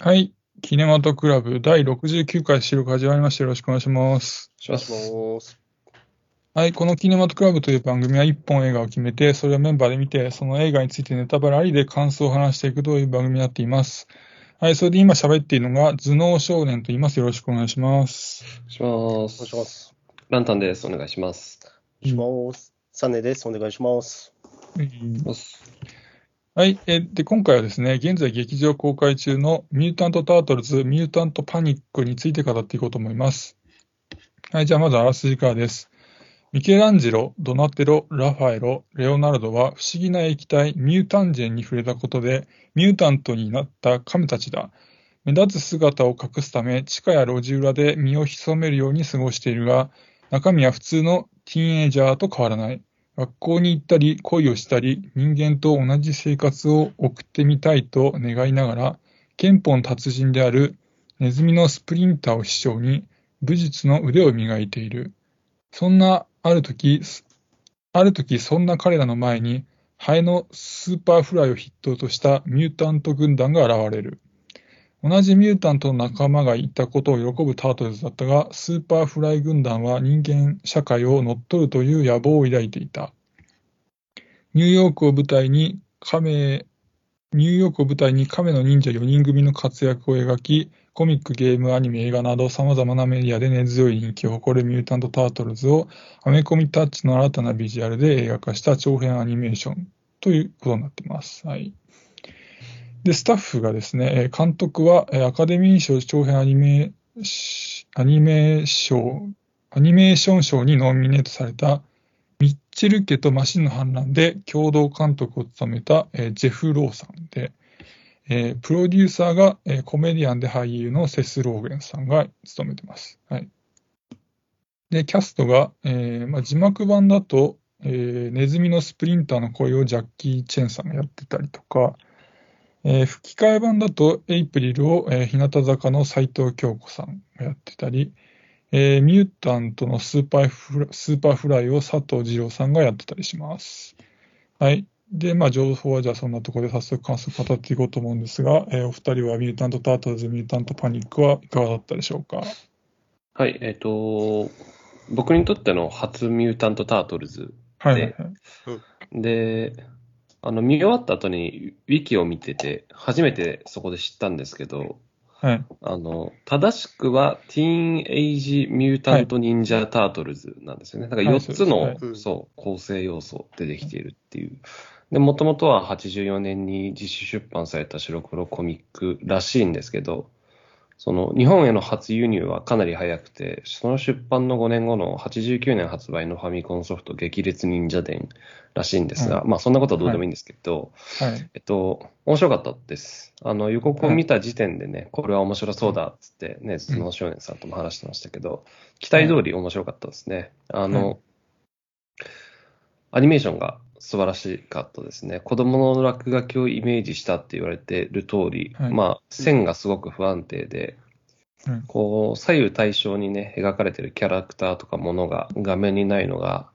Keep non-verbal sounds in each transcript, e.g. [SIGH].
はい。キネマトクラブ第69回収録始まりました。よろしくお願いします。します。ます。はい。このキネマトクラブという番組は1本映画を決めて、それをメンバーで見て、その映画についてネタバレありで感想を話していくという番組になっています。はい。それで今喋っているのが頭脳少年と言います。よろしくお願いします。しまお願いす。します。ランタンです。お願いします。お願いします。サネです。お願いします。はい。えで、今回はですね、現在劇場公開中のミュータント・タートルズ・ミュータント・パニックについて語っていこうと思います。はい。じゃあまずあらすじからです。ミケランジロ、ドナテロ、ラファエロ、レオナルドは不思議な液体ミュータンジェンに触れたことでミュータントになった亀たちだ。目立つ姿を隠すため地下や路地裏で身を潜めるように過ごしているが、中身は普通のティーンエイジャーと変わらない。学校に行ったり恋をしたり人間と同じ生活を送ってみたいと願いながら拳法の達人であるネズミのスプリンターを師匠に武術の腕を磨いている。そんなある時、ある時そんな彼らの前にハエのスーパーフライを筆頭としたミュータント軍団が現れる。同じミュータントの仲間がいたことを喜ぶタートルズだったが、スーパーフライ軍団は人間社会を乗っ取るという野望を抱いていた。ニューヨークを舞台に亀、ニューヨークを舞台に亀の忍者4人組の活躍を描き、コミック、ゲーム、アニメ、映画など様々なメディアで根強い人気を誇るミュータント・タートルズをアメコミタッチの新たなビジュアルで映画化した長編アニメーションということになっています。はい。で、スタッフがですね、監督はアカデミー賞長編アニメアニメ賞、アニメーション賞にノミネートされたミッチェル家とマシンの反乱で共同監督を務めた、ジェフ・ローさんで、えプロデューサーが、えコメディアンで俳優のセス・ローゲンさんが務めてます。はい。で、キャストが、えーまあ、字幕版だと、えーネズミのスプリンターの声をジャッキー・チェンさんがやってたりとか、えー吹き替え版だとエイプリルを、えー日向坂の斉藤京子さんがやってたり、えーミュータントのスーパーフラスーパーフライを佐藤二朗さんがやってたりします。はい。で、まあ、情報はじゃあそんなところで早速感想を語っていこうと思うんですが、えーお二人はミュータント・タートルズ、ミュータント・パニックはいかがだったでしょうか？はい。えっ、と、僕にとっての初ミュータント・タートルズはいはいはい。で、あの、見終わった後にウィキを見てて、初めてそこで知ったんですけど、はい。あの、正しくは、ティーンエイジ・ミュータント・忍者・タートルズなんですよね。だからはい4つの、そうですねそう、構成要素でできているっていう。で、もともとは84年に自主出版された白黒コミックらしいんですけど、その日本への初輸入はかなり早くて、その出版の5年後の89年発売のファミコンソフト激烈忍者伝らしいんですが、はまあそんなことはどうでもいいんですけど、はい。えっと、面白かったです。あの、予告を見た時点でね、これは面白そうだっつってね、頭脳少年さんとも話してましたけど、期待通り面白かったですね。あの、アニメーションが素晴らしかったですね。子供の落書きをイメージしたって言われてる通り、はいまあ、線がすごく不安定で、うんこう、左右対称にね、描かれてるキャラクターとかものが画面にないのが、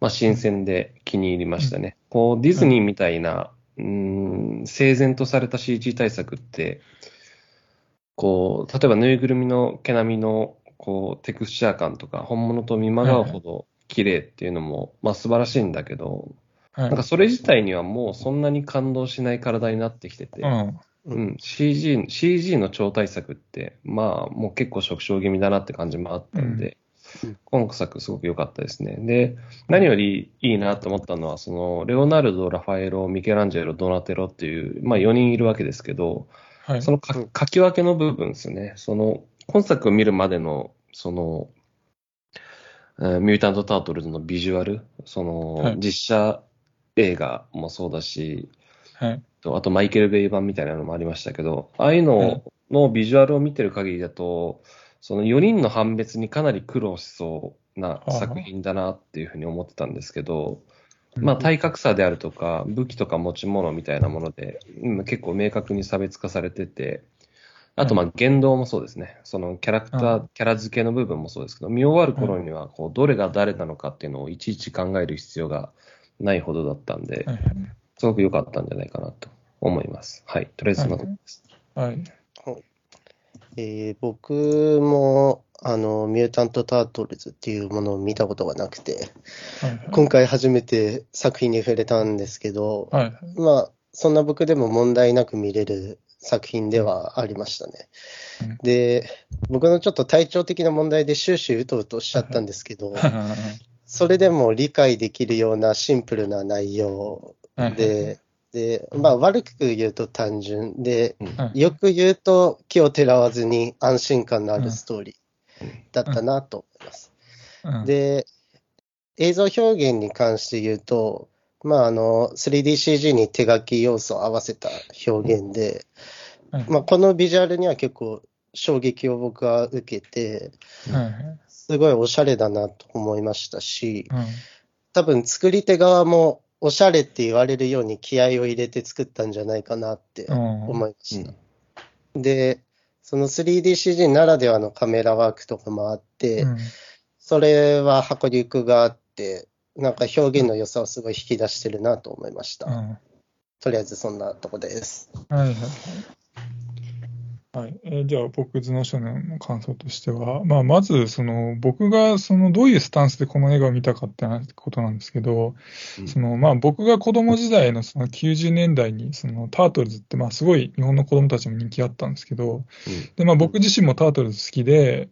まあ、新鮮で気に入りましたね。こう、ディズニーみたいな、うーん、整然とされた CG 対策って、こう、例えばぬいぐるみの毛並みの、こう、テクスチャー感とか、本物と見まがうほど綺麗っていうのも、まあ素晴らしいんだけど、はい。なんかそれ自体にはもうそんなに感動しない体になってきてて、うん。うん、CG、CG の超大作って、まあ、もう結構縮小気味だなって感じもあったんで、うん今作すごく良かったですね。で、何よりいいなと思ったのは、その、レオナルド、ラファエロ、ミケランジェロ、ドナテロっていう、まあ4人いるわけですけど、はい。その書き分けの部分ですよね。その、今作を見るまでの、その、えーミュータント・タートルズのビジュアル、その、はい実写映画もそうだし、はい。とあとマイケル・ベイ版みたいなのもありましたけど、ああいうののビジュアルを見てる限りだと、その4人の判別にかなり苦労しそうな作品だなっていうふうに思ってたんですけど、まあ体格差であるとか、武器とか持ち物みたいなもので、うん結構明確に差別化されてて、あとまあ言動もそうですね。そのキャラクタうー、キャラ付けの部分もそうですけど、見終わる頃には、こう、どれが誰なのかっていうのをいちいち考える必要がないほどだったんでは、い。すごく良かったんじゃないかなと思います。はい。とりあえずそんなところです。はい。えー僕も、あの、ミュータント・タートルズっていうものを見たことがなくて、はいはい。今回初めて作品に触れたんですけど、はい。まあ、そんな僕でも問題なく見れる作品ではありましたね。うんで、僕のちょっと体調的な問題で終始うとうとしちゃったんですけど、それでも理解できるようなシンプルな内容で、で、まあ悪く言うと単純。で、はいよく言うと気をてらわずに安心感のあるストーリーだったなと思います。うん。で、映像表現に関して言うと、まああの、3DCG に手書き要素を合わせた表現で、はいまあこのビジュアルには結構衝撃を僕は受けて、すごいおしゃれだなと思いましたし、うん多分作り手側もおしゃれって言われるように気合を入れて作ったんじゃないかなってうん思いました。で、その 3DCG ならではのカメラワークとかもあって、うんそれは迫力があって、なんか表現の良さをすごい引き出してるなと思いました。うんとりあえずそんなとこです。はいはいはい。はい、えーじゃあ、僕、頭脳少年の感想としては、まあ、まず、その、僕が、その、どういうスタンスでこの映画を見たかってことなんですけど、うん。その、まあ、僕が子供時代のその90年代に、その、タートルズって、まあ、すごい日本の子供たちも人気あったんですけど、で、まあ、僕自身もタートルズ好きで、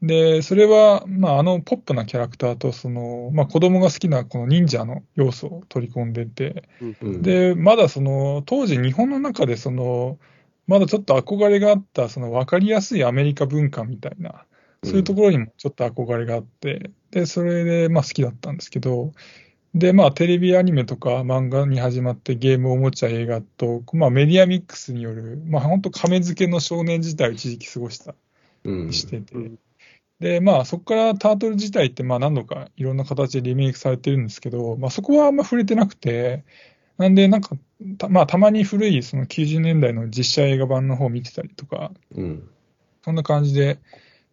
で、それは、まあ、あのポップなキャラクターと、その、まあ、子供が好きなこの忍者の要素を取り込んでて、うん、で、まだその、当時日本の中でその、まだちょっと憧れがあった、その分かりやすいアメリカ文化みたいな、そういうところにもちょっと憧れがあって、で、それでまあ好きだったんですけど、で、まあテレビアニメとか漫画に始まってゲーム、おもちゃ、映画と、まあメディアミックスによる、まあ本当亀付けの少年時代を一時期過ごしたうん。りしてて、うんで、まあそこからタートル自体ってまあ何度かいろんな形でリメイクされてるんですけど、まあそこはあんま触れてなくて、なんでなんか、たまあたまに古いその90年代の実写映画版の方を見てたりとか、うん。そんな感じで、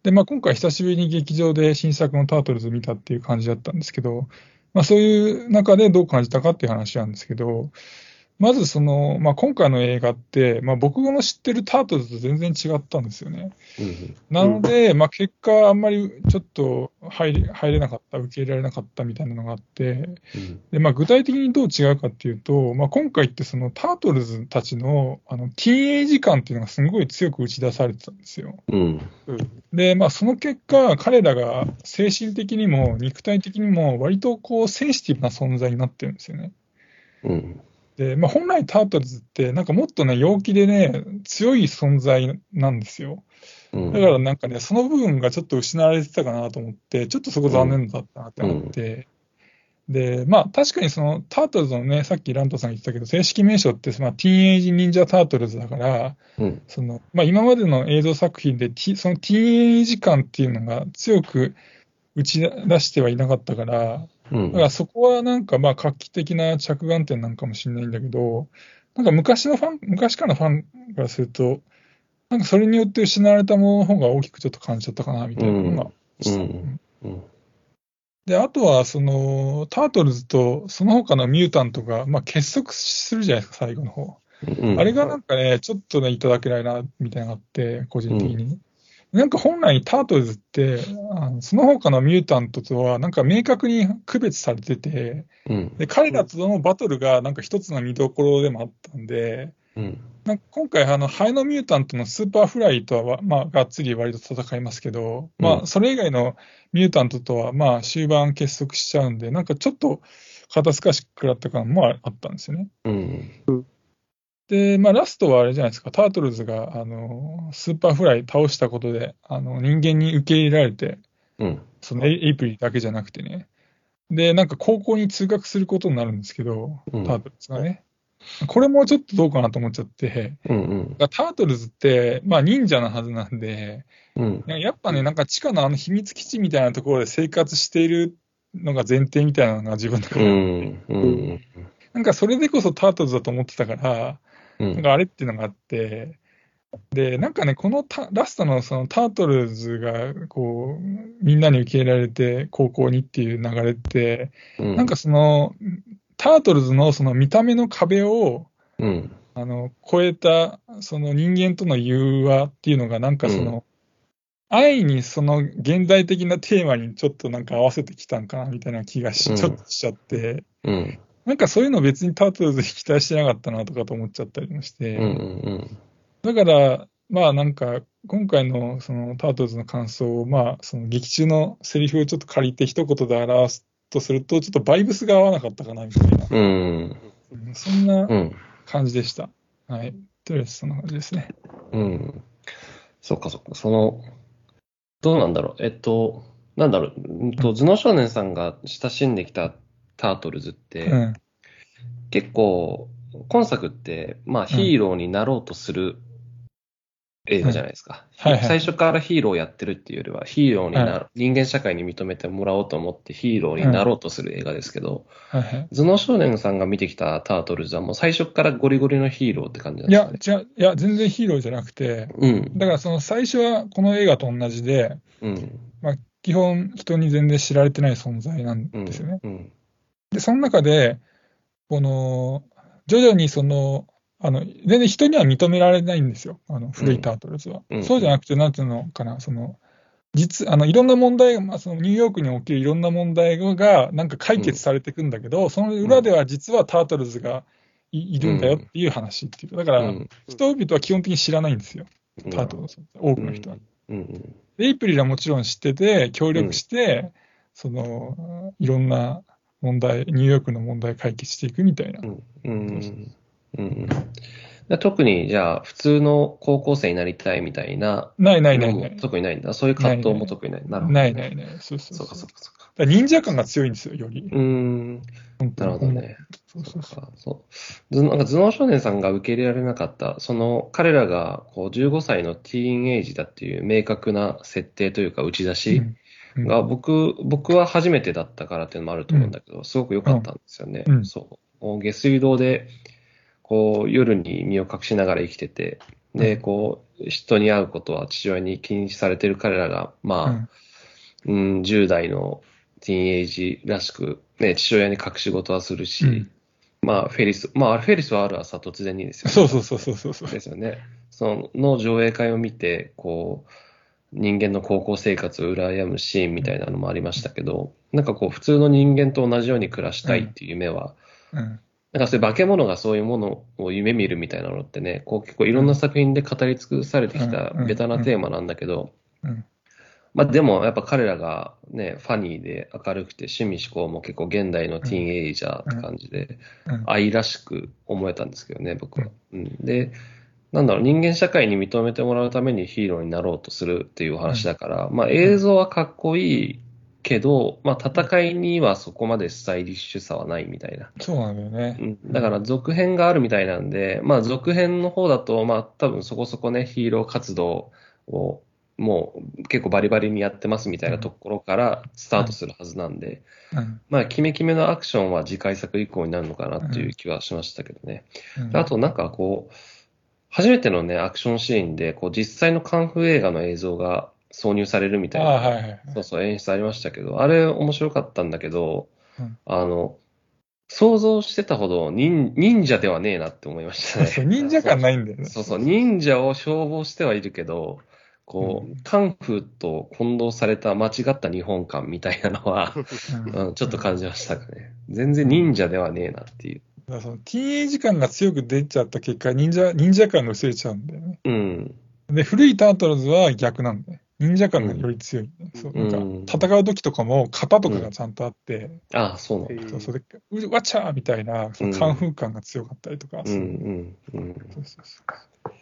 で、まあ今回久しぶりに劇場で新作のタートルズ見たっていう感じだったんですけど、まあそういう中でどう感じたかっていう話なんですけど、まずその、まあ今回の映画って、まあ僕の知ってるタートルズと全然違ったんですよね。うんなので、まあ、結果、あんまりちょっと入れ入れなかった、受け入れられなかったみたいなのがあって、うんでまあ、具体的にどう違うかっていうと、まあ、今回ってそのタートルズたちのあのティーンエイジ感っていうのがすごい強く打ち出されてたんですよ。うんで、まあ、その結果、彼らが精神的にも肉体的にも割とこうセンシティブな存在になってるんですよね。うんで、まあ、本来タートルズってなんかもっとね、陽気でね、強い存在なんですよ。うん。だからなんかね、その部分がちょっと失われてたかなと思って、ちょっとそこ残念だったなって思って、で、まあ確かにそのタートルズのね、さっきラントさん言ってたけど、正式名称って、まあ、ティーンエイジ忍者タートルズだから、うん。そのまあ、今までの映像作品でティ、そのティーンエイジ感っていうのが強く打ち出してはいなかったから、うんだからそこはなんかまあ画期的な着眼点なんかもしれないんだけど、なんか昔のファン、昔からのファンからすると、なんかそれによって失われたものの方が大きくちょっと感じちゃったかなみたいなのが、うんうんで、あとはそのタートルズとその他のミュータントが、まあ、結束するじゃないですか、最後の方。うんあれがなんかね、ちょっとね、いただけないな、みたいなのがあって、個人的に。なんか本来タートルズって、あのその他のミュータントとは、なんか明確に区別されてて、うん。で、彼らとのバトルがなんか一つの見どころでもあったんで、うん。なんか今回、あの、ハエのミュータントのスーパーフライとは、まあ、がっつり割と戦いますけど、まあ、うんそれ以外のミュータントとは、まあ、終盤結束しちゃうんで、なんかちょっと肩透かしくらった感もあったんですよね。うんで、まあ、ラストはあれじゃないですか、タートルズが、あの、スーパーフライ倒したことで、あの、人間に受け入れられて、うん。そのエイプリルだけじゃなくてね。で、なんか高校に通学することになるんですけど、うん。タートルズがね。これもちょっとどうかなと思っちゃって、うんうん。タートルズって、まあ忍者のはずなんで、うん。やっぱね、なんか地下のあの秘密基地みたいなところで生活しているのが前提みたいなのが自分の中うで、ん。うん。なんかそれでこそタートルズだと思ってたから、うんなんかあれっていうのがあって、で、なんかね、このタラストのそのタートルズが、こう、みんなに受け入れられて高校にっていう流れって、うん。なんかその、タートルズのその見た目の壁を、うん。あの、超えた、その人間との融和っていうのが、なんかその、愛にその現代的なテーマにちょっとなんか合わせてきたんかなみたいな気がし、うん。ちょっとしちゃって、うん。なんかそういうの別にタートルズに期待してなかったなとかと思っちゃったりもして、うんうんだから、まあなんか、今回のそのタートルズの感想を、まあその劇中のセリフをちょっと借りて一言で表すとすると、ちょっとバイブスが合わなかったかなみたいな、うん。そんなうん。感じでした。はい。とりあえずそんな感じですね。うん。そっかそっか。その、どうなんだろう。えっと、なんだろう。うんと、頭脳少年さんが親しんできたタートルズって、うん。結構、今作って、まあヒーローになろうとする映画じゃないですか。はいはい最初からヒーローをやってるっていうよりは、ヒーローになる、は人間社会に認めてもらおうと思ってヒーローになろうとする映画ですけど、はいはい。頭脳少年さんが見てきたタートルズはもう最初からゴリゴリのヒーローって感じなんいやですかね。、じゃいや、全然ヒーローじゃなくて、うん。だからその最初はこの映画と同じで、うん。まあ、基本人に全然知られてない存在なんうん。ですよね。うん。で、その中で、この、徐々にその、あの、全然人には認められないんですよ。あの、古いタートルズは。うんそうじゃなくて、なんていうのかな、その、実、あの、いろんな問題が、まあ、そのニューヨークに起きるいろんな問題が、なんか解決されていくんだけど、その裏では実はタートルズがいいるんだよっていう話っていう。だから、うん人々は基本的に知らないんですよ。うんタートルズ。多くの人は。うん。で、エイプリルはもちろん知ってて、協力して、その、いろんな問題、ニューヨークの問題解決していくみたいなう。ん。うん。うん。だ特に、じゃあ、普通の高校生になりたいみたいなないないないない。特にないんだ。そういう葛藤も特にない。なるほど。ないないない。そうそうそうう。そか、そうか、そうか。忍者感が強いんですよ、より。うーん。なるほどね。そうそうそう。かそうずなんか頭脳少年さんが受け入れられなかった、その彼らがこう15歳のティーンエイジだっていう明確な設定というか打ち出しうんうんが僕、僕は初めてだったからっていうのもあると思うんだけど、すごく良かったんですよね。うんそう。下水道で、こう夜に身を隠しながら生きてて、で、うんこう、人に会うことは父親に禁止されてる彼らが、まあ、うんうん、10代のティーンエイジらしく、ね、父親に隠し事はするし、うんまあ、フェリス、まあ、フェリスはある朝突然にですよね。そうそうそうそうそうそう。ですよね。その上映会を見て、こう、人間の高校生活を羨むシーンみたいなのもありましたけど、なんかこう、普通の人間と同じように暮らしたいっていう夢は、うん。なんかそういう化け物がそういうものを夢見るみたいなのってね、こう結構いろんな作品で語り尽くされてきたうん。ベタなテーマなんだけど、うん。まあでもやっぱ彼らがね、ファニーで明るくて趣味思考も結構現代のティーンエイジャーって感じで、うん。愛らしく思えたんですけどね、僕は。うん、で、なんだろう、人間社会に認めてもらうためにヒーローになろうとするっていうお話だから、まあ映像はかっこいいけど、まあ戦いにはそこまでスタイリッシュさはないみたいな。そうなんだよね。うん、だから続編があるみたいなんで、まあ続編の方だと、まあ多分そこそこね、ヒーロー活動をもう結構バリバリにやってますみたいなところからスタートするはずなんで、うんまあキメキメのアクションは次回作以降になるのかなっていう気はしましたけどね。うん。あとなんかこう、初めてのね、アクションシーンで、こう実際のカンフー映画の映像が挿入されるみたいな。ああ、はいはいはい。そうそう、演出ありましたけど、あれ面白かったんだけど、うんあの、想像してたほど忍忍者ではねえなって思いましたね。そう忍者感ないんだよね。そうそう、忍者を消防してはいるけど、こう、うんカンフーと混同された間違った日本観みたいなのは、う [LAUGHS] んうん、ちょっと感じましたかね。全然忍者ではねえなっていう。だからそのティーンエイジ感が強く出ちゃった結果、忍者、忍者感が薄れちゃうんだよね。うん。で、古いタートルズは逆なんだよ。忍者感がより強い、そううんなんか戦う時とかも型とかがちゃんとあって、ああ、そうなんだ。そうそれでうわちゃーみたいな、そのカンフー感が強かったりとか、うん、うん、うん。そうそうそう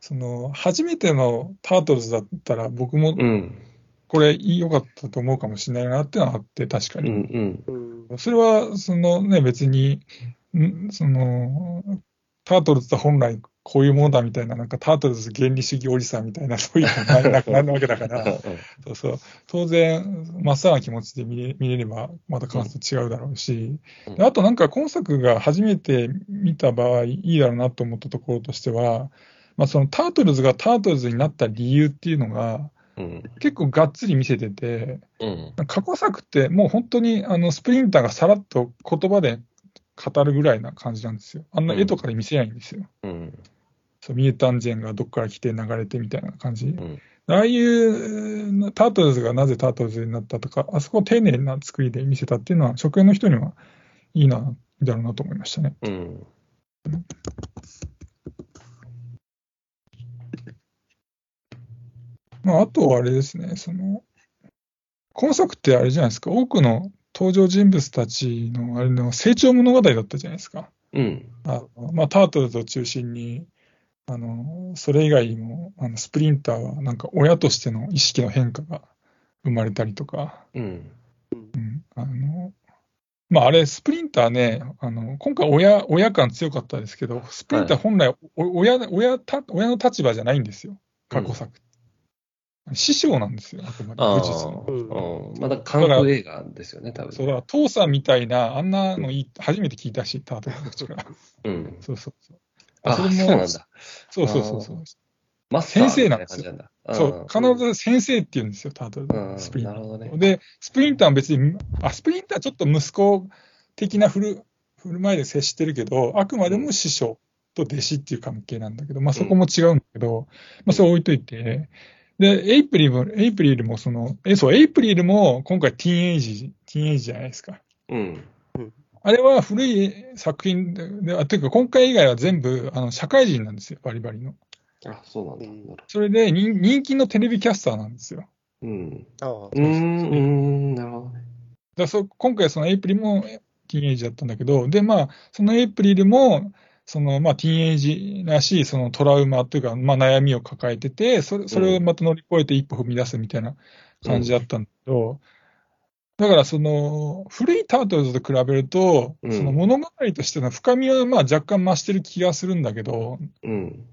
その初めてのタートルズだったら、僕もうん、これ良かったと思うかもしれないなっていうのはあって、確かうん、うに。ん。うん。それは、そのね、別に、んその、タートルズと本来こういうものだみたいな、なんかタートルズ原理主義おじさんみたいな、[LAUGHS] そういうのがなくなるわけだから、[LAUGHS] そうそう、当然、まっさらな気持ちで見れ見れれば、また感想違うだろうし、うん。であとなんか今作が初めて見た場合、いいだろうなと思ったところとしては、まあ、そのタートルズがタートルズになった理由っていうのが、うん、結構がっつり見せてて、うん、過去作ってもう本当にあのスプリンターがさらっと言葉で語るぐらいな感じなんですよ。あんな絵とかで見せないんですよ。うん。そうミュータンジェンがどっから来て流れてみたいな感じ。うん。ああいうタートルズがなぜタートルズになったとか、あそこを丁寧な作りで見せたっていうのは、職員の人にはいいな、だろうなと思いましたね。うん。まあ、あとはあれですね、その、今作ってあれじゃないですか、多くの登場人物たちのあれの成長物語だったじゃないですか。うん。あのまあ、タートルズを中心に、あのそれ以外にもあのスプリンターはなんか親としての意識の変化が生まれたりとか、うん。うん、あのまあ、あれ、スプリンターね、あの今回親、親感強かったですけど、スプリンター本来、お親親た、親の立場じゃないんですよ、過去作。師匠なんですよ、あくまで、ああ武術の。うん。まだ韓国映画ですよね、多分。そうだ父さんみたいな、あんなのいい初めて聞いたし、タートルの口から。[LAUGHS] うん。そうそうそう。あ、それもそうなんだ。そうそうそうそう。マスター先生なんですよそう。必ず先生って言うんですよ、タートルスプリンター。なるほどね。で、スプリンターは別に、あ、スプリンターはちょっと息子的な振る振る舞いで接してるけど、あくまでも師匠と弟子っていう関係なんだけど、まあそこも違うんだけど、まあそれ置いといて、で、エイプリルも、エイプリルもその、え、そう、エイプリルも今回ティーンエイジ、ティーンエイジじゃないですか。うん。あれは古い作品で、であていうか今回以外は全部、あの、社会人なんですよ、バリバリの。あ、そうなんだ。うそれで人、人気のテレビキャスターなんですよ。うん。ああうーん、うーん、なるほどね。だからそ今回そのエイプリルもティーンエイジだったんだけど、で、まあ、そのエイプリルも、その、まあ、ティーンエイジらしい、そのトラウマというか、まあ、悩みを抱えてて、それ、それをまた乗り越えて一歩踏み出すみたいな感じだったんだけど、だからその、古いタートルズと比べると、うん。その物語としての深みは、まあ、若干増してる気がするんだけど、うん。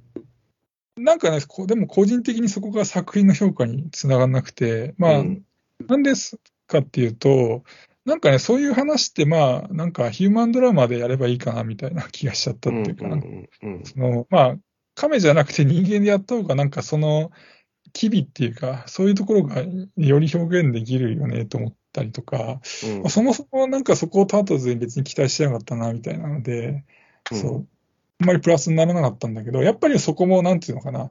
なんかね、でも個人的にそこが作品の評価につながらなくて、まあ、うん。なんですかっていうと、なんかね、そういう話って、まあ、なんかヒューマンドラマでやればいいかなみたいな気がしちゃったっていうか、そのまあ、亀じゃなくて人間でやった方が、なんかその、機微っていうか、そういうところがより表現できるよねと思ったりとか、うん。まあそもそもなんかそこをタートルズに別に期待してなかったなみたいなので、うん。そう。あんまりプラスにならなかったんだけど、やっぱりそこもなんていうのかな。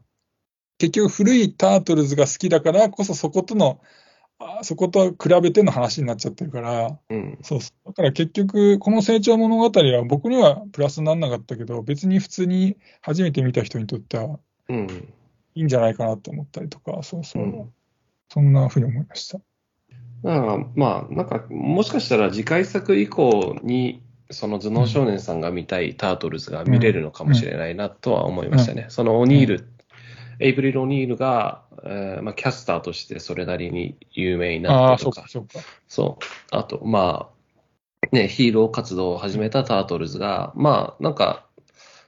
結局古いタートルズが好きだからこそそことの、あそこと比べての話になっちゃってるから、うんそうそう。だから結局、この成長物語は僕にはプラスにならなかったけど、別に普通に初めて見た人にとってはうん。いいんじゃないかなと思ったりとか、そうそう。うんそんなふうに思いました。だから、まあ、なんか、もしかしたら次回作以降に、その頭脳少年さんが見たいタートルズが見れるのかもしれないなとは思いましたね。そのオニール、エイプリル・オニールが、えーまあ、キャスターとしてそれなりに有名にああ、なったとかそうか、、そうか。そう。あと、まあ、ね、ヒーロー活動を始めたタートルズが、まあ、なんか、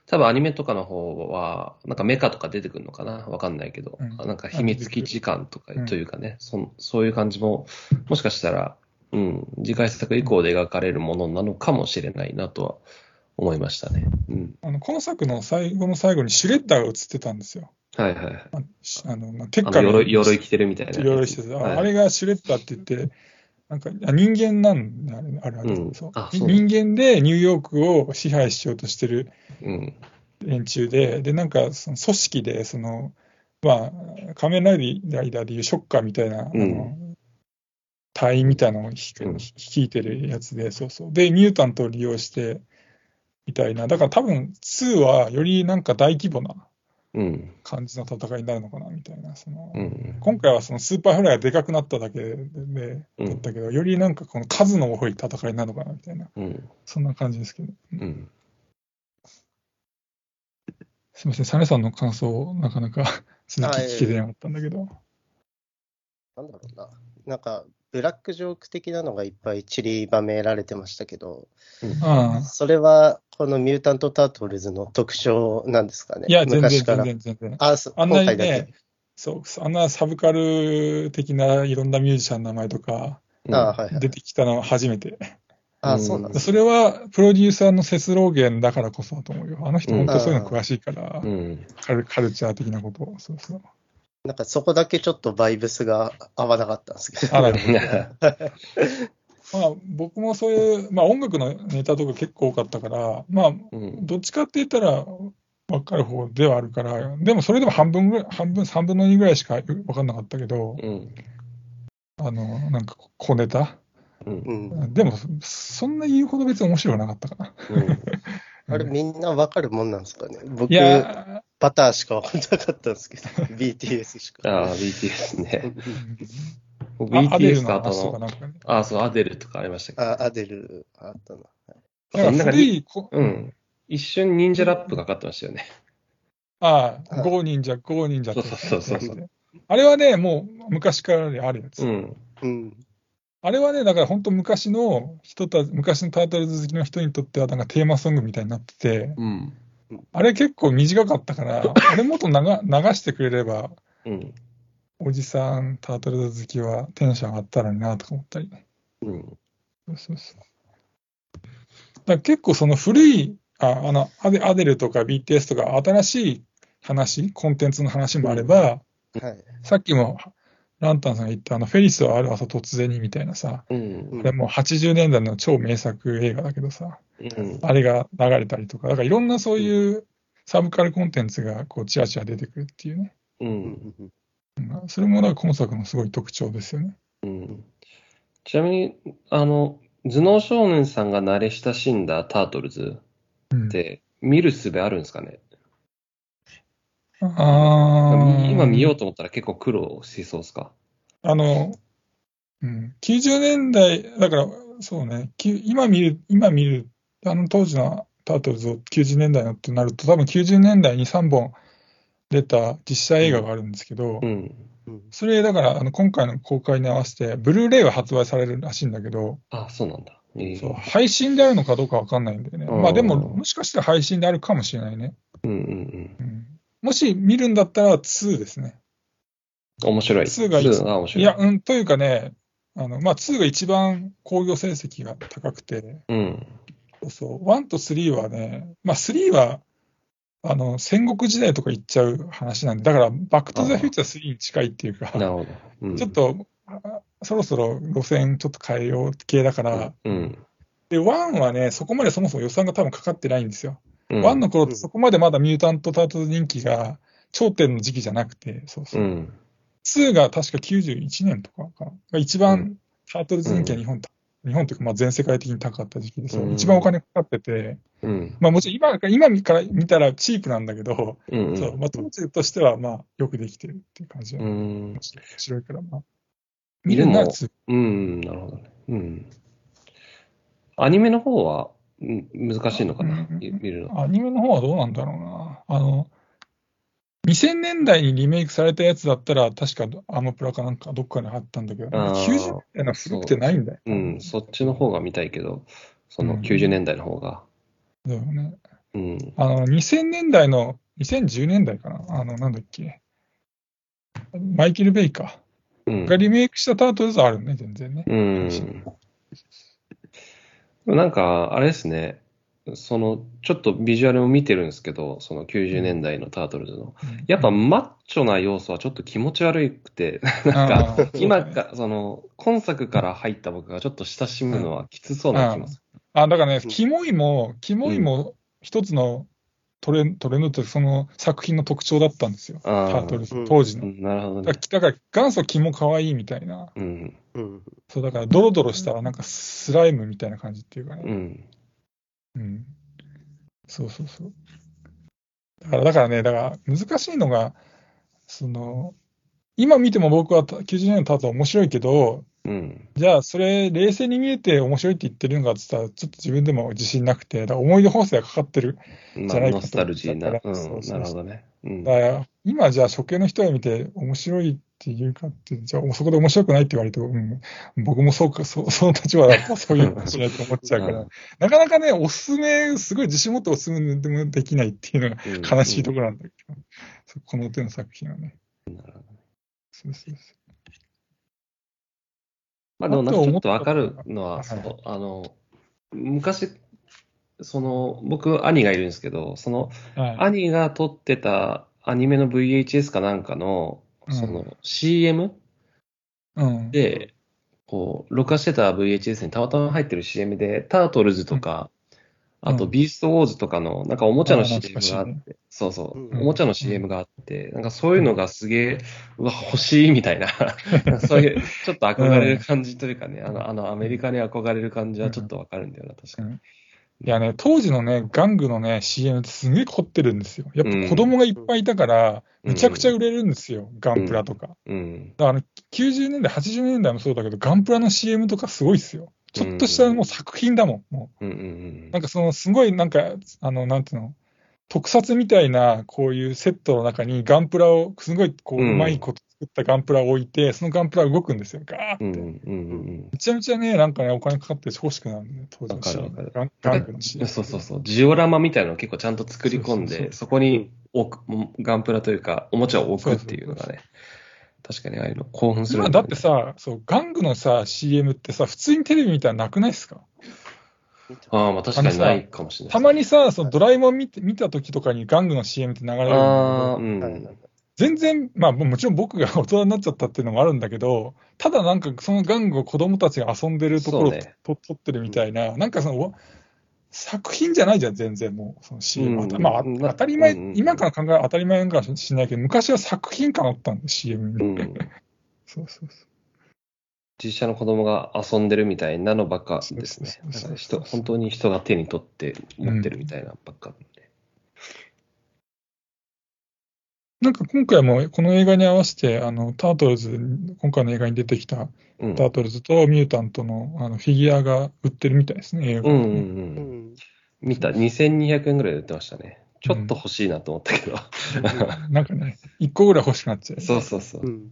多分アニメとかの方は、なんかメカとか出てくるのかな？わかんないけど、うんなんか秘密基地感とかうんというかね、そんそういう感じも、もしかしたら、うん、次回作以降で描かれるものなのかもしれないなとは思いましたね。うん。あの、今作の最後の最後にシュレッダーが映ってたんですよ。はいはいはい。あしあの、テッあカーの鎧鎧着てるみたいな。鎧してた。あはいあれがシュレッダーって言って、なんか、あ人間なんだ、あれ、あれ、あれうんそうあ人間でニューヨークを支配しようとしてるうん。連中で、で、なんか、その組織で、その、まあ、仮面ライダーでいうショッカーみたいな、あうんの、隊員みたいなのを率いてるやつで、そうそう。で、ミュータントを利用して、みたいな。だから多分、2はよりなんか大規模なうん。感じの戦いになるのかな、みたいな。そのうん。今回はそのスーパーフライがでかくなっただけで、うんだったけど、よりなんかこの数の多い戦いになるのかな、みたいな。うん。そんな感じですけど。うん。すみません、サネさんの感想、なかなか [LAUGHS] 続き聞けてなかったんだけど。なんだろうな。なんか、ブラックジョーク的なのがいっぱい散りばめられてましたけど、ああそれはこのミュータント・タートルズの特徴なんですかね。いや、全然。全然、全然。あ、そあんなにね、そう、あんなサブカル的ないろんなミュージシャンの名前とかうんあはいはい。出てきたのは初めて。あ、そうなん。それはプロデューサーのセスローゲンだからこそだと思うよ。あの人本当そういうの詳しいから、うん。カルカルチャー的なことを。そうそう。なんかそこだけちょっとバイブスが合わなかったんですけど。あら [LAUGHS] まあ、僕もそういう、まあ、音楽のネタとか結構多かったから、まあ、うん。どっちかって言ったら分かる方ではあるから、でもそれでも半分ぐらい、半分、3分の2ぐらいしか分かんなかったけど、うん。あの、なんか小ネタ？うん。うん。でも、そんな言うほど別に面白くなかったかな。うん。[LAUGHS] あれ、みんなわかるもんなんですかね？僕い、やパターしかわかんなかったんですけど、[LAUGHS] BTS しか。ああ、BTS ね。BTS とあの話とかと、なんかね。あ、そう、アデルとかありましたけ？ど。あ、アデル、あったな。だからなんか古いこ、うん。一瞬忍者ラップがかかってましたよね。ああ、あゴー忍者、ゴー忍者ってそうそうそうそうあれはね、もう昔からあるやつ。うん。うん。あれはね、だから本当昔の人たち、昔のタートルズ好きの人にとってはなんかテーマソングみたいになってて、うん。あれ結構短かったから、[LAUGHS] あれもっと流流してくれれば、うん。おじさんタートルズ好きはテンション上がったのになとか思ったりね。うん。そうそうそう。だ結構その古い、ああのアデアデルとか BTS とか新しい話、コンテンツの話もあれば、はい。さっきもランタンさんが言ったあのフェリスはある朝突然にみたいなさ、うん。これもう80年代の超名作映画だけどさ、うん。あれが流れたりとか、だからいろんなそういうサブカルコンテンツがこうチラチラ出てくるっていうね。う。うんん。うんそれもだから今作のすごい特徴ですよね。うん。ちなみに、あの、頭脳少年さんが慣れ親しんだタートルズうんって、見る術あるんですかね？あー今見ようと思ったら結構苦労しそうですか？あの、うん、90年代、だから、そうね、き今見る、今見る、あの当時のタートルズを90年代のってなると、多分90年代に3本出た実写映画があるんですけど、うん。うんそれだから、あの今回の公開に合わせて、ブルーレイは発売されるらしいんだけど、あ、そうなんだ。ええそう配信であるのかどうかわかんないんだよね。うんまあでも、もしかしたら配信であるかもしれないね。うんうんうんもし見るんだったら2ですね。うん。面白い。2が一2が面白い。いや、うん、というかね、あの、まあ、2が一番興行成績が高くて、うん。そう、1と3はね、まあ、3は、あの、戦国時代とか行っちゃう話なんで、だから、バックトゥザフューチャー3に近いっていうか、なるほど。うんちょっ、と、あそろそろ路線ちょっと変えよう系だから、うん。で、1はね、そこまでそもそも予算が多分かかってないんですよ。うん。1の頃ってそこまでまだミュータント・タートル人気が頂点の時期じゃなくて、そうそうう。ん。2が確か91年とかかな。が一う番タートルズ人気が日本、日本というかまあ全世界的に高かった時期で、そううん一番お金かかってて、うん。まあもちろん今から今から見たらチープなんだけど、うん。そうまあ当時としてはまあよくできてるっていう感じで、う面ん。白いからまあ。見るのは2うん。なるほどね。うん。アニメの方は、うん難しいのかなうん見るの。アニメの方はどうなんだろうな。あの、2000年代にリメイクされたやつだったら、確かアマプラかなんかどっかにあったんだけど、あー90年代の古くてないんだよ。うん。そっちの方が見たいけど、そのうん90年代の方が。だよね。うん。あの、2000年代の、2010年代かな。あの、なんだっけ。マイケル・ベイカうんーがリメイクしたタートルズはあるね、全然ね。うん。なんか、あれですね。その、ちょっとビジュアルを見てるんですけど、その90年代のタートルズの。やっぱマッチョな要素はちょっと気持ち悪くて、[LAUGHS] なんか、今か、その、今作から入った僕がちょっと親しむのはきつそうな気もすあ、だからね、うんキモいも、キモいも一つのトレトレンドというかその作品の特徴だったんですよ。タあーートルズ当時の。んなるほどだね。からだから元祖キモ可愛いみたいな。うん。うん。そう、だからドロドロしたなんかスライムみたいな感じっていうかね。うん。うん。そうそうそう。だから、だからね、だから難しいのが、その、今見ても僕は90年のタートル面白いけど、うん。じゃあそれ冷静に見えて面白いって言ってるのかって言ったら、ちょっと自分でも自信なくて、だ思い出補正がかかってる。まあ、じゃないかとノスタルジーな。うん。そうそうそうなるほどね。うん。だから今じゃあ初見の人が見て面白いっていうかって、じゃあそこで面白くないって言われても、うん、僕もそうか、そ [LAUGHS] その立場だったらそういうのしないと思っちゃうから、うんなかなかね、おすすめ、すごい自信持っておすすめでもできないっていうのがうん悲しいところなんだけど、そうこの手の作品はね。そうそうそまあでもなんかちょっとわかるあのは、はいそうあの、昔、その、僕、兄がいるんですけど、その、う。はい。兄が撮ってたアニメの VHS かなんかの、うん。その CM うん。で、こう、録画してた VHS にたまたま入ってる CM で、タートルズとか、あと、ビーストウォーズとかの、なんかおもちゃの CM があって、そうそう、おもちゃの CM があって、なんかそういうのがすげえ、うわ、欲しいみたいな、[LAUGHS] そういう、ちょっと憧れる感じというかね、あの、あの、アメリカに憧れる感じはちょっとわかるんだよな、確かに。いやね、当時のね、玩具のね、CM ってすげえ凝ってるんですよ。やっぱ子供がいっぱいいたから、むちゃくちゃ売れるんですよ、ガンプラとか。うん。だから90年代、80年代もそうだけど、ガンプラの CM とかすごいっすよ。ちょっとしたもう作品だもん、もう。うんうんうん、なんかその、すごいなんか、あの、なんていうの、特撮みたいな、こういうセットの中にガンプラを、すごい、こう、うまいこと作ったガンプラを置いて、そのガンプラ動くんですよ、ガーって。うんうんうん、めちゃめちゃね、なんかね、お金かかって欲しくなるね、当時のシーン。ガンガンプのシーン。そうそうそう。ジオラマみたいなのを結構ちゃんと作り込んで、そこに置く、ガンプラというか、おもちゃを置くっていうのがね。そうそうそう確かにああいうの興奮する、ね、だってさ、そう、玩具のさ、CM ってさ、普通にテレビ見たらなくないですか？ああ、まあ確かにないかもしれない、ね、たまにさ、そのドラえもん見て見た時とかに玩具の CM って流れるんだけど、うん、全然、まあもちろん僕が [LAUGHS] 大人になっちゃったっていうのもあるんだけど、ただなんかその玩具を子供たちが遊んでるところを、ね、と撮ってるみたいな、なんかその、作品じゃないじゃん、全然もう、その CM、うん、まあ、当たり前、うん、今から考え当たり前かもしれないけど、昔は作品感あったんで、CM に。うん、[LAUGHS] そうそうそう。実写の子供が遊んでるみたいなのばっかですね。人、本当に人が手に取って持ってるみたいなばっか、なんか今回もこの映画に合わせて、あの、タートルズ、今回の映画に出てきたタートルズとミュータントのあのフィギュアが売ってるみたいですね、映画、ね、うんうんうん。見た、2200円ぐらいで売ってましたね。ちょっと欲しいなと思ったけど。うん、なんかね、1個ぐらい欲しくなっちゃう、そうそうそう。うん、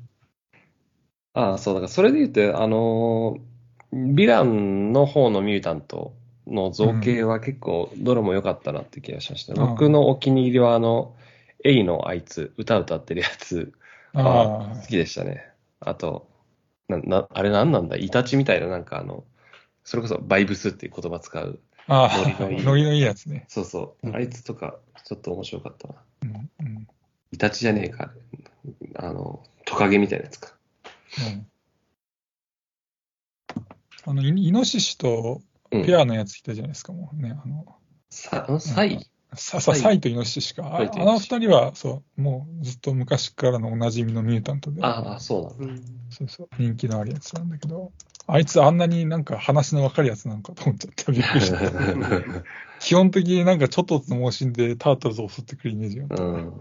ああ、そう、だからそれで言うと、あのー、ヴィランの方のミュータントの造形は結構どれも良かったなって気がしました。僕のお気に入りは、あの、エイのあいつ、歌歌ってるやつは好きでしたね。あと、な、な、あれなんなんだ？イタチみたいななんかあの、それこそバイブスっていう言葉使う。ああ、ノリのいい。ノリのいいやつね。そうそう。あいつとか、ちょっと面白かったな。うんうん、イタチじゃねえか。あの、トカゲみたいなやつか。うん。あの、イノシシとペアのやついたじゃないですか、もうね。あの、さ、サイさ、さ、サイとイノシシか。ああの二人は、そう、もうずっと昔からのおなじみのミュータントで。ああ、そうなんだ。そうそう、人気のあるやつなんだけど、あいつあんなになんか話のわかるやつなんかと思っちゃった。びっくりした。[LAUGHS] 基本的になんかちょっとの盲信でタートルズを襲ってくるイメージがあった。うん、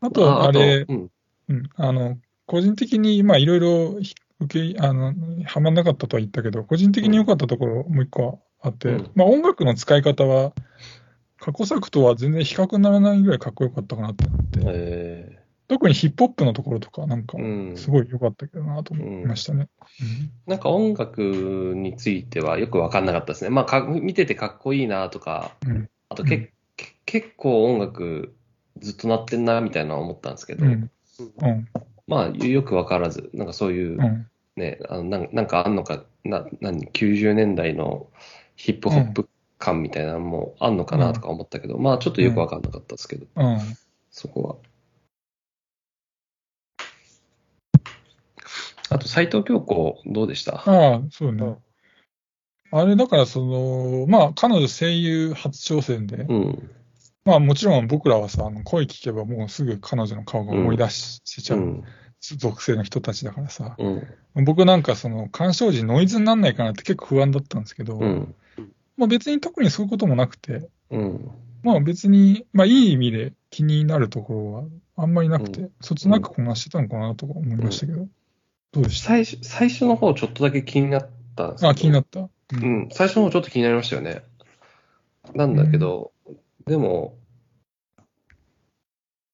あと、あれ、うん、うん、あの、個人的に、まあ、いろいろ受け、あの、はまんなかったとは言ったけど、個人的に良かったところもう一個あって、うん、まあ音楽の使い方は、過去作とは全然比較にならないぐらいかっこよかったかなってなって、特にヒップホップのところとか、なんか、すごい良かったけどなと思いましたね、なんか音楽についてはよく分かんなかったですね。まあか、見ててかっこいいなとか、うん、あとけ、うん、結構音楽ずっと鳴ってんなみたいな思ったんですけど、うん、まあ、よくわからず、なんかそういう、ね、あのなんなんかあんのか、な、何、90年代のヒップホップ感みたいなのもあんのかなとか思ったけど、まあちょっとよくわかんなかったですけど、うん、そこは。あと、斎藤京子、どうでした？ああ、そうね。あれ、だから、その、まあ、彼女声優初挑戦で、うん、まあ、もちろん僕らはさ、あの声聞けばもうすぐ彼女の顔が思い出しちゃう、うん。属性の人たちだからさ、うん、僕なんかその干渉時ノイズにならないかなって結構不安だったんですけど、うん、まあ、別に特にそういうこともなくて、うん、まあ別に、まあいい意味で気になるところはあんまりなくて、そつなくこなしてたのかなとか思いましたけど、どうでした？最初最初の方ちょっとだけ気になったんですあ、気になった。うん、最初の方ちょっと気になりましたよね。なんだけど、でも、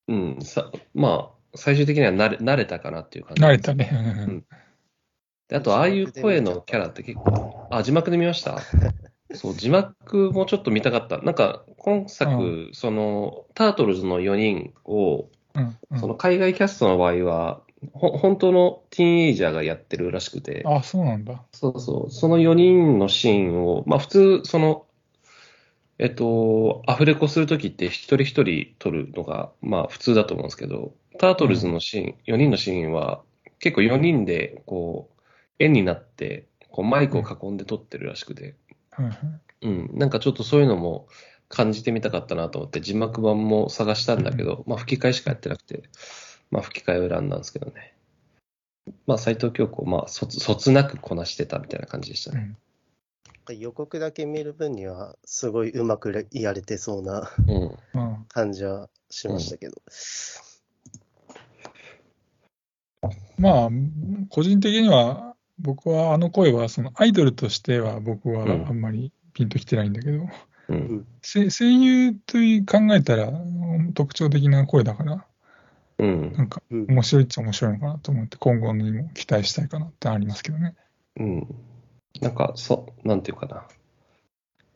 うん、さ、まあ、最終的には慣れ慣れたかなっていう感じ。慣れたね。うん。であと、ああいう声のキャラって結構、あ、字幕で見ました？[LAUGHS] そう、字幕もちょっと見たかった。なんか、今作、うん、その、タートルズの4人を、うんうん、その海外キャストの場合は、ほ本当のティーンエイジャーがやってるらしくて。あ、そうなんだ。そうそう。その4人のシーンを、まあ普通、その、えっと、アフレコするときって一人一人撮るのが、まあ普通だと思うんですけど、タートルズのシーン、4人のシーンは、結構4人で、こう、円になって、こうマイクを囲んで撮ってるらしくて。うん、なんかちょっとそういうのも感じてみたかったなと思って、字幕版も探したんだけど、まあ吹き替えしかやってなくて、まあ吹き替えを選んだんですけどね。まあ斎藤京子、まあそつ、そつなくこなしてたみたいな感じでしたね。予告だけ見る分には、すごいうまくやれてそうなうん。うん。感じはしましたけど。まあ、個人的には、僕はあの声は、そのアイドルとしては僕はうんあんまりピンときてないんだけど、うん。せ声優という考えたらうん特徴的な声だから、うん。なんかうん面白いっちゃ面白いのかなと思って、今後にも期待したいかなってありますけどね。うん。なんか、そう、なんていうかな。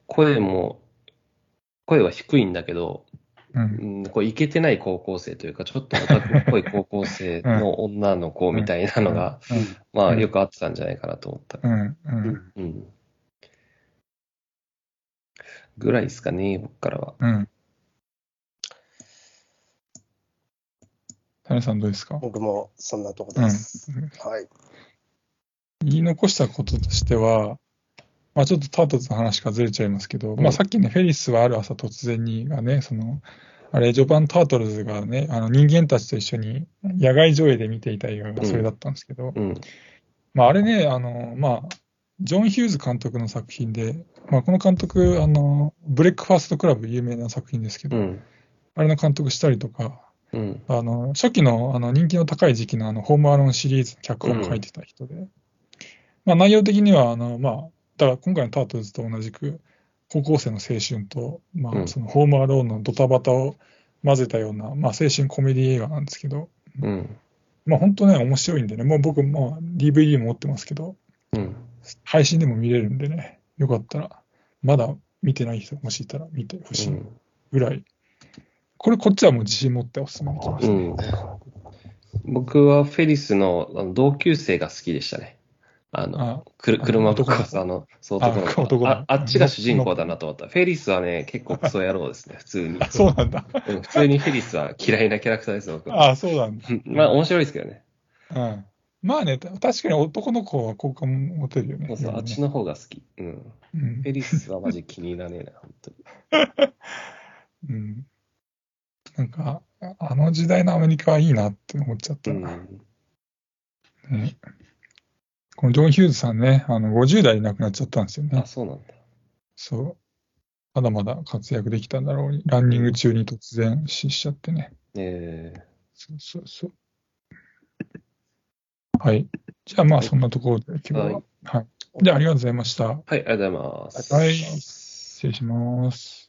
声も、声は低いんだけど、う。うんん、こう、いけてない高校生というか、ちょっとオタクっぽい高校生の女の子みたいなのが、まあ、よく合ってたんじゃないかなと思った。うん。うん。ううんんうん。ぐらいですかね、僕からは。うん。谷さんどうですか？僕もそんなとこうんです。はい。言い残したこととしては、まあちょっとタートルズの話からずれちゃいますけど、んまあさっきね、フェリスはある朝突然にがね、その、あれ、序盤タートルズがね、あの人間たちと一緒に野外上映で見ていた映画がそれだったんですけど、うん。まああれね、あの、まあ、ジョン・ヒューズ監督の作品で、まあこの監督、あの、ブレックファーストクラブ有名な作品ですけど、うん。あれの監督したりとか、うん。あの、初期のあの人気の高い時期のあの、ホームアローンシリーズの脚本を書いてた人で、まあ内容的には、あの、まあ、だから今回のタートルズと同じく、高校生の青春と、まあ、うんそのホームアローンのドタバタを混ぜたような、まあ、青春コメディ映画なんですけど、うん。まあ、本当ね、面白いんでね、もう僕、まあ、DVD も持ってますけど、うん。配信でも見れるんでね、よかったら、まだ見てない人もしいたら見てほしいぐらい、これ、こっちはもう自信持ってお勧めできますね。うん。僕はフェリスの同級生が好きでしたね。あの、あくる車ぶっ男の壊すあの、そう男の子あっちが主人公だなと思った。フェリスはね、結構クソ野郎ですね、[LAUGHS] 普通に。あそうなんだ。うん普通にフェリスは嫌いなキャラクターです、僕は。あそうなんだ。う [LAUGHS] んまあ面白いですけどね。うん。まあね、た確かに男の子は好感持てるよね。そうそう、あっちの。の方が好き。うん。うんフェリスはマジ気に入らねえな、[LAUGHS] 本当に。うん。なんか、あの時代のアメリカはいいなって思っちゃったうな。ん。ねこのジョン・ヒューズさんね、あの50代で亡くなっちゃったんですよねあ、。そうなんだ。そう。まだまだ活躍できたんだろうに、ランニング中に突然死しちゃってね。えそうそうそう。はい。じゃあまあそんなところで今日は。はいはい。じゃあありがとうございました。ーはい、ありがとうございます。はい。失礼します。